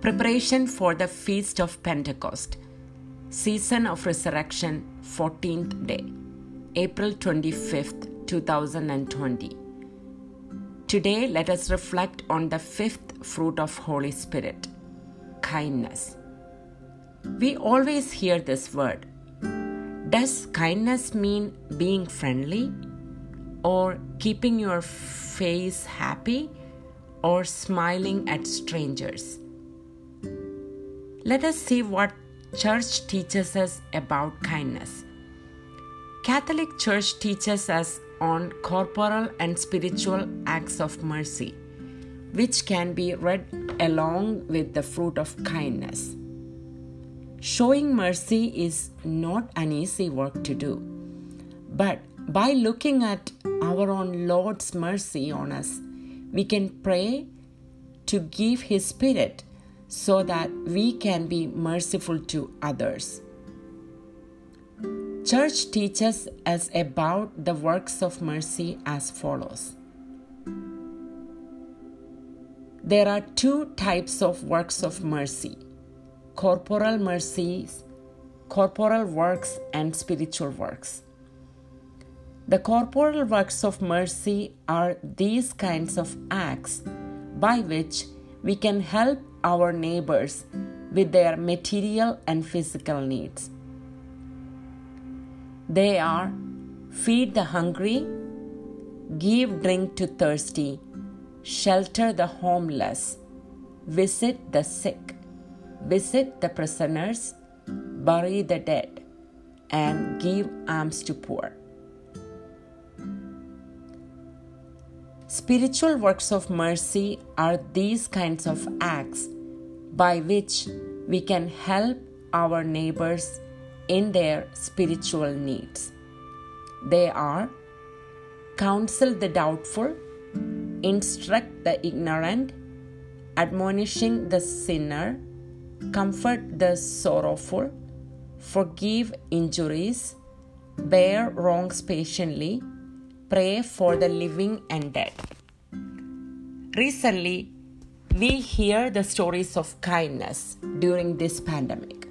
Preparation for the Feast of Pentecost, Season of Resurrection, 14th day, April 25th, 2020. Today, let us reflect on the fifth fruit of Holy Spirit kindness. We always hear this word. Does kindness mean being friendly? Or keeping your face happy? Or smiling at strangers? Let us see what church teaches us about kindness. Catholic Church teaches us on corporal and spiritual acts of mercy, which can be read along with the fruit of kindness. Showing mercy is not an easy work to do, but by looking at our own Lord's mercy on us, we can pray to give His Spirit so that we can be merciful to others. Church teaches us about the works of mercy as follows. There are two types of works of mercy corporal mercies, corporal works, and spiritual works. The corporal works of mercy are these kinds of acts by which we can help our neighbors with their material and physical needs. They are feed the hungry, give drink to thirsty, shelter the homeless, visit the sick, visit the prisoners, bury the dead, and give alms to poor. Spiritual works of mercy are these kinds of acts by which we can help our neighbors in their spiritual needs. They are counsel the doubtful, instruct the ignorant, admonishing the sinner, comfort the sorrowful, forgive injuries, bear wrongs patiently pray for the living and dead. Recently, we hear the stories of kindness during this pandemic.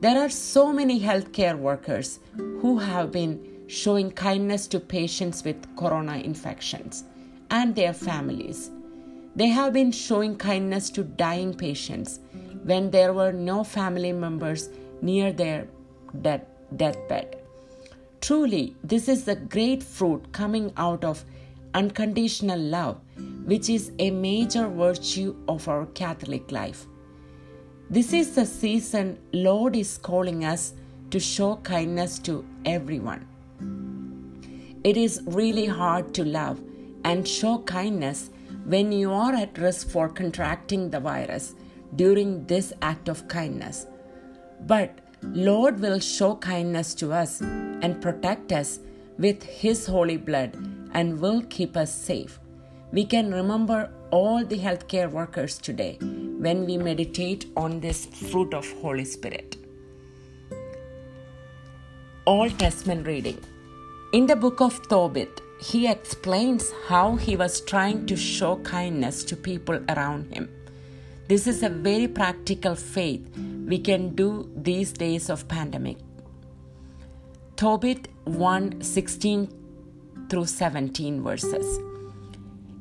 There are so many healthcare workers who have been showing kindness to patients with corona infections and their families. They have been showing kindness to dying patients when there were no family members near their death, deathbed. Truly, this is the great fruit coming out of unconditional love, which is a major virtue of our Catholic life. This is the season Lord is calling us to show kindness to everyone. It is really hard to love and show kindness when you are at risk for contracting the virus during this act of kindness. But Lord will show kindness to us and protect us with His holy blood and will keep us safe. We can remember all the healthcare workers today when we meditate on this fruit of Holy Spirit. Old Testament reading. In the book of Tobit, he explains how he was trying to show kindness to people around him. This is a very practical faith we can do these days of pandemic. Tobit 1 16 through 17 verses.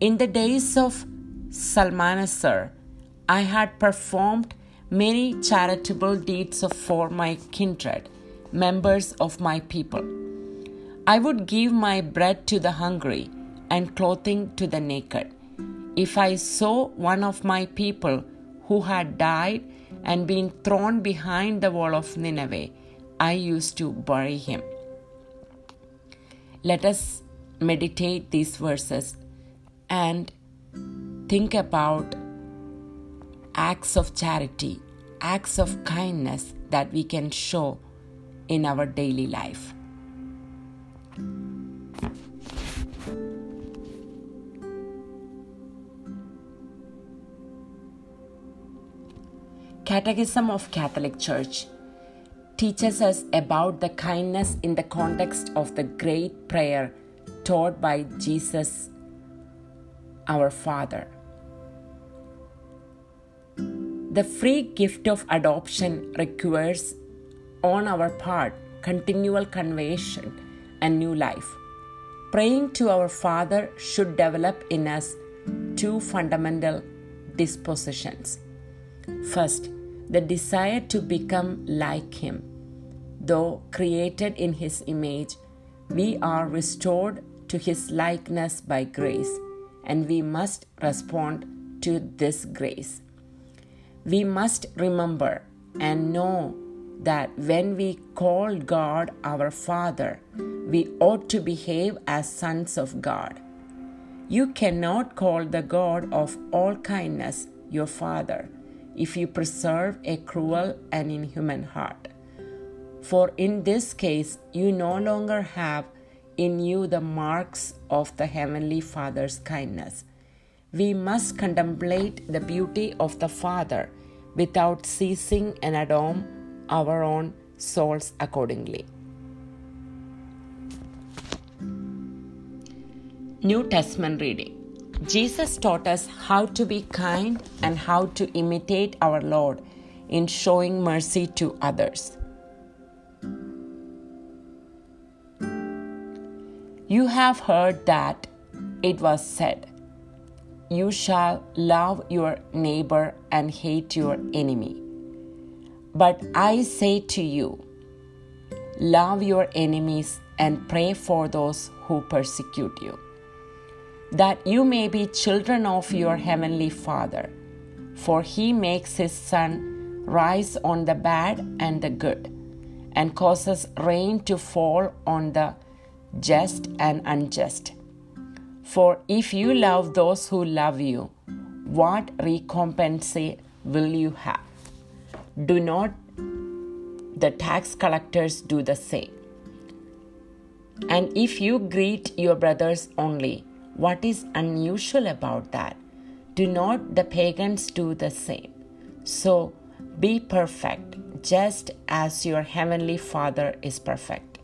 In the days of Salmanasar, I had performed many charitable deeds for my kindred, members of my people. I would give my bread to the hungry and clothing to the naked. If I saw one of my people who had died and been thrown behind the wall of Nineveh, I used to bury him. Let us meditate these verses and think about acts of charity, acts of kindness that we can show in our daily life. Catechism of Catholic Church teaches us about the kindness in the context of the great prayer taught by Jesus our Father. The free gift of adoption requires, on our part, continual conversion and new life. Praying to our Father should develop in us two fundamental dispositions. First, the desire to become like Him. Though created in His image, we are restored to His likeness by grace, and we must respond to this grace. We must remember and know that when we call God our Father, we ought to behave as sons of God. You cannot call the God of all kindness your Father if you preserve a cruel and inhuman heart. For in this case, you no longer have in you the marks of the Heavenly Father's kindness. We must contemplate the beauty of the Father without ceasing and adorn our own souls accordingly. New Testament reading Jesus taught us how to be kind and how to imitate our Lord in showing mercy to others. You have heard that it was said, You shall love your neighbor and hate your enemy. But I say to you, love your enemies and pray for those who persecute you that you may be children of your heavenly Father. For he makes his sun rise on the bad and the good, and causes rain to fall on the just and unjust. For if you love those who love you, what recompense will you have? Do not the tax collectors do the same? And if you greet your brothers only, what is unusual about that? Do not the pagans do the same? So be perfect, just as your heavenly Father is perfect.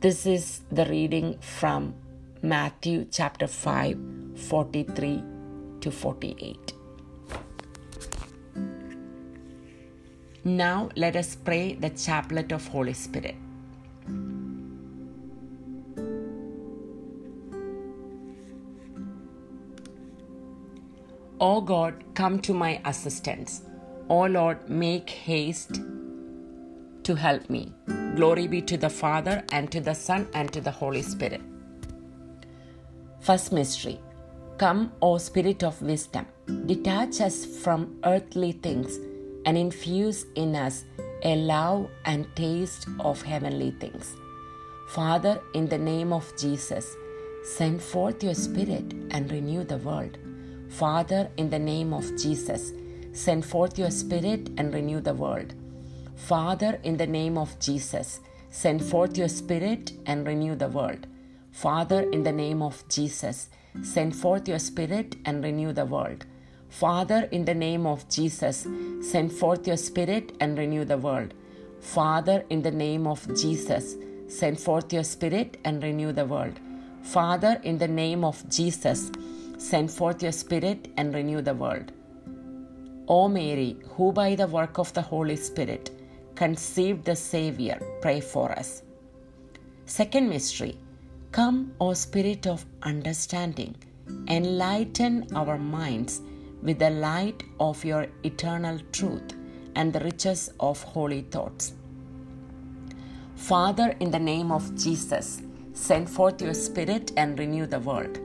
This is the reading from Matthew chapter 5, 43 to 48. Now let us pray the chaplet of Holy Spirit. O God, come to my assistance. O Lord, make haste to help me. Glory be to the Father, and to the Son, and to the Holy Spirit. First mystery Come, O Spirit of wisdom, detach us from earthly things and infuse in us a love and taste of heavenly things. Father, in the name of Jesus, send forth your Spirit and renew the world. Father, in the name of Jesus, send forth your Spirit and renew the world. Father, in the name of Jesus, send forth your Spirit and renew the world. Father, in the name of Jesus, send forth your Spirit and renew the world. Father, in the name of Jesus, send forth your Spirit and renew the world. Father, in the name of Jesus, send forth your Spirit and renew the world. Father, in the name of Jesus, Send forth your Spirit and renew the world. O Mary, who by the work of the Holy Spirit conceived the Savior, pray for us. Second mystery Come, O Spirit of understanding, enlighten our minds with the light of your eternal truth and the riches of holy thoughts. Father, in the name of Jesus, send forth your Spirit and renew the world.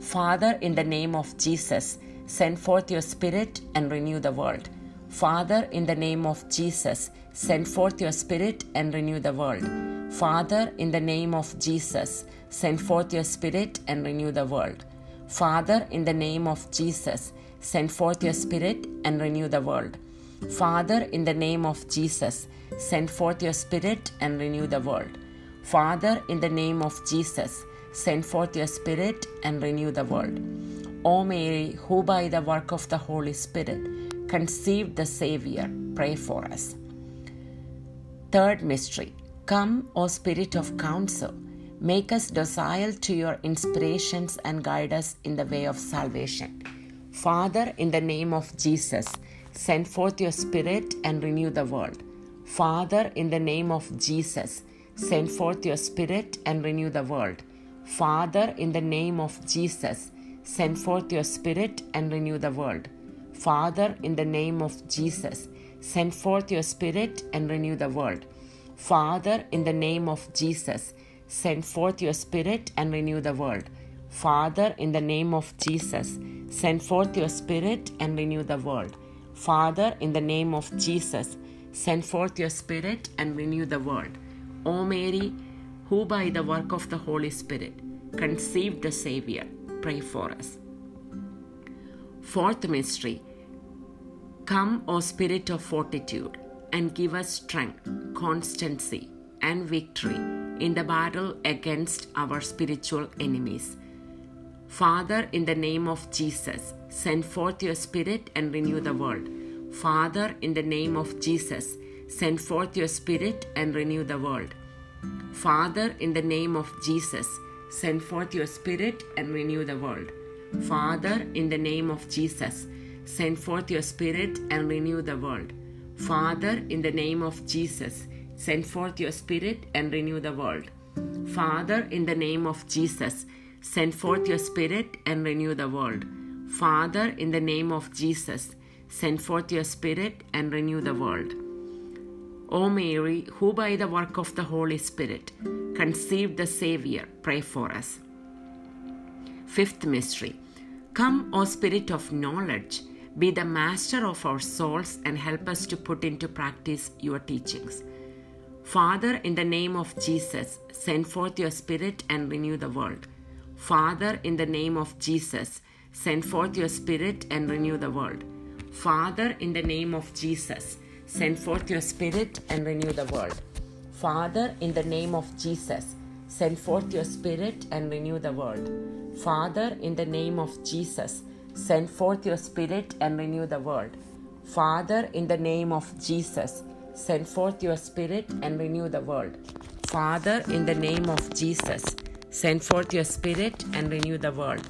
Father, in the name of Jesus, send forth your Spirit and renew the world. Father, in the name of Jesus, send forth your Spirit and renew the world. Father, in the name of Jesus, send forth your Spirit and renew the world. Father, in the name of Jesus, send forth your Spirit and renew the world. Father, in the name of Jesus, send forth your Spirit and renew the world. Father, in the name of Jesus, Send forth your Spirit and renew the world. O Mary, who by the work of the Holy Spirit conceived the Savior, pray for us. Third mystery Come, O Spirit of counsel, make us docile to your inspirations and guide us in the way of salvation. Father, in the name of Jesus, send forth your Spirit and renew the world. Father, in the name of Jesus, send forth your Spirit and renew the world. Father, in the name of Jesus, send forth your Spirit and renew the world. Father, in the name of Jesus, send forth your Spirit and renew the world. Father, in the name of Jesus, send forth your Spirit and renew the world. Father, in the name of Jesus, send forth your Spirit and renew the world. Father, in the name of Jesus, send forth your Spirit and renew the world. O Mary, who by the work of the Holy Spirit conceived the Savior, pray for us. Fourth mystery Come, O Spirit of fortitude, and give us strength, constancy, and victory in the battle against our spiritual enemies. Father, in the name of Jesus, send forth your Spirit and renew the world. Father, in the name of Jesus, send forth your Spirit and renew the world. Father, in the name of Jesus, send forth your Spirit and renew the world. Father, in the name of Jesus, send forth your Spirit and renew the world. Father, in the name of Jesus, send forth your Spirit and renew the world. Father, in the name of Jesus, send forth your Spirit and renew the world. Father, in the name of Jesus, send forth your Spirit and renew the world. O Mary, who by the work of the Holy Spirit conceived the Savior, pray for us. Fifth mystery Come, O Spirit of knowledge, be the master of our souls and help us to put into practice your teachings. Father, in the name of Jesus, send forth your Spirit and renew the world. Father, in the name of Jesus, send forth your Spirit and renew the world. Father, in the name of Jesus, send forth your Spirit and renew the world. Father, in the name of Jesus, send forth your Spirit and renew the world. Father, in the name of Jesus, send forth your Spirit and renew the world. Father, in the name of Jesus, send forth your Spirit and renew the world. Father, in the name of Jesus, send forth your Spirit and renew the world.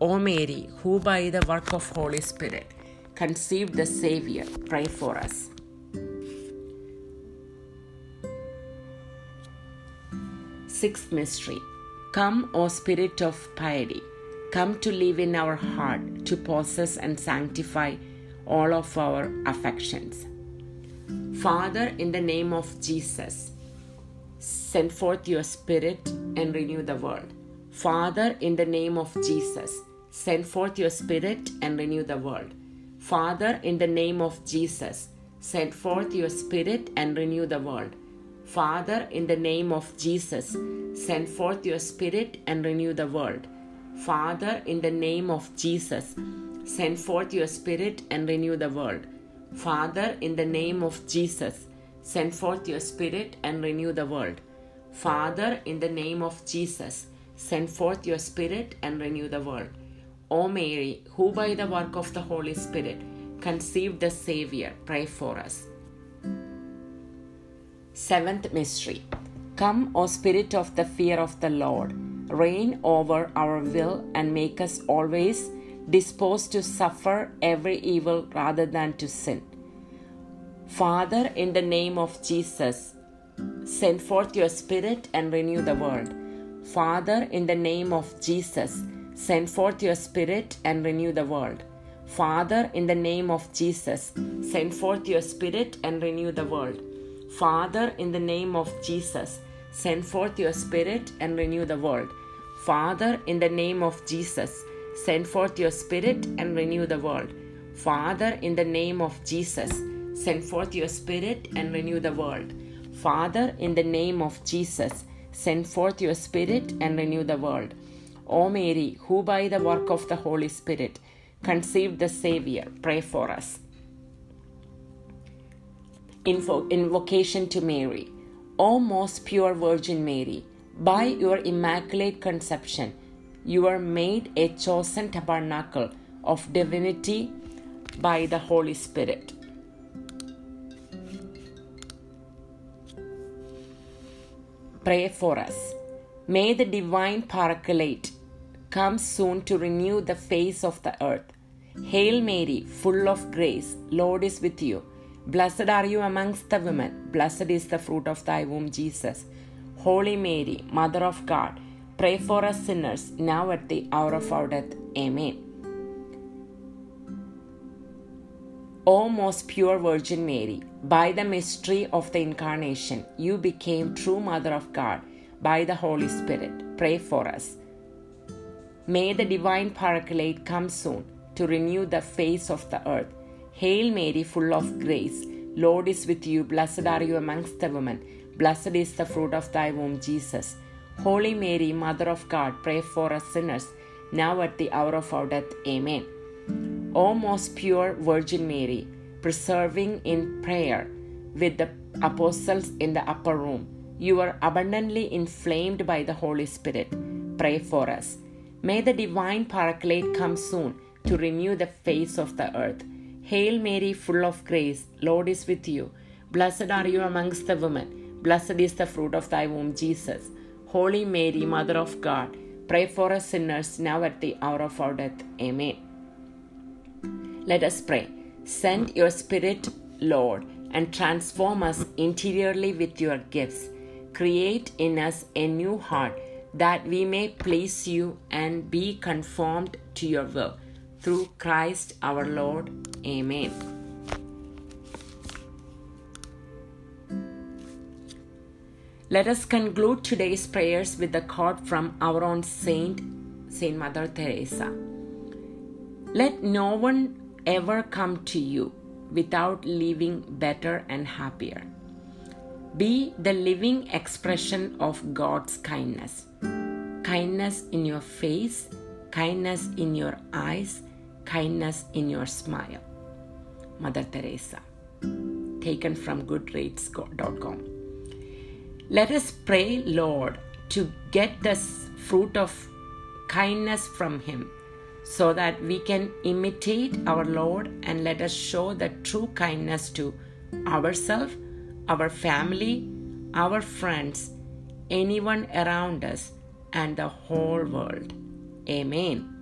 O Mary, who by the work of Holy Spirit conceived the Savior, pray for us. Sixth mystery. Come, O Spirit of piety, come to live in our heart to possess and sanctify all of our affections. Father, in the name of Jesus, send forth your Spirit and renew the world. Father, in the name of Jesus, send forth your Spirit and renew the world. Father, in the name of Jesus, send forth your Spirit and renew the world. Father, in the name of Jesus, send forth your Spirit and renew the world. Father, in the name of Jesus, send forth your Spirit and renew the world. Father, in the name of Jesus, send forth your Spirit and renew the world. Father, in the name of Jesus, send forth your Spirit and renew the world. O Mary, who by the work of the Holy Spirit conceived the Savior, pray for us. Seventh mystery. Come, O Spirit of the fear of the Lord, reign over our will and make us always disposed to suffer every evil rather than to sin. Father, in the name of Jesus, send forth your Spirit and renew the world. Father, in the name of Jesus, send forth your Spirit and renew the world. Father, in the name of Jesus, send forth your Spirit and renew the world. Father, in the name of Jesus, send forth your Spirit and renew the world. Father, in the name of Jesus, send forth your Spirit and renew the world. Father, in the name of Jesus, send forth your Spirit and renew the world. Father, in the name of Jesus, send forth your Spirit and renew the world. O Mary, who by the work of the Holy Spirit conceived the Savior, pray for us. Invo- invocation to Mary. O most pure Virgin Mary, by your immaculate conception, you are made a chosen tabernacle of divinity by the Holy Spirit. Pray for us. May the divine paraclete come soon to renew the face of the earth. Hail Mary, full of grace, Lord is with you. Blessed are you amongst the women, blessed is the fruit of thy womb, Jesus. Holy Mary, Mother of God, pray for us sinners, now at the hour of our death. Amen. O most pure Virgin Mary, by the mystery of the Incarnation, you became true Mother of God by the Holy Spirit. Pray for us. May the divine Paraclete come soon to renew the face of the earth. Hail Mary, full of grace, Lord is with you. Blessed are you amongst the women. Blessed is the fruit of thy womb, Jesus. Holy Mary, Mother of God, pray for us sinners, now at the hour of our death. Amen. O most pure Virgin Mary, preserving in prayer with the apostles in the upper room, you are abundantly inflamed by the Holy Spirit. Pray for us. May the divine Paraclete come soon to renew the face of the earth. Hail Mary, full of grace, Lord is with you. Blessed are you amongst the women. Blessed is the fruit of thy womb, Jesus. Holy Mary, Mother of God, pray for us sinners now at the hour of our death. Amen. Let us pray. Send your Spirit, Lord, and transform us interiorly with your gifts. Create in us a new heart that we may please you and be conformed to your will through Christ our Lord. Amen. Let us conclude today's prayers with a quote from our own saint, Saint Mother Teresa. Let no one ever come to you without leaving better and happier. Be the living expression of God's kindness. Kindness in your face, kindness in your eyes, kindness in your smile. Mother Teresa. Taken from goodreads.com. Let us pray, Lord, to get this fruit of kindness from Him so that we can imitate our Lord and let us show the true kindness to ourselves, our family, our friends, anyone around us, and the whole world. Amen.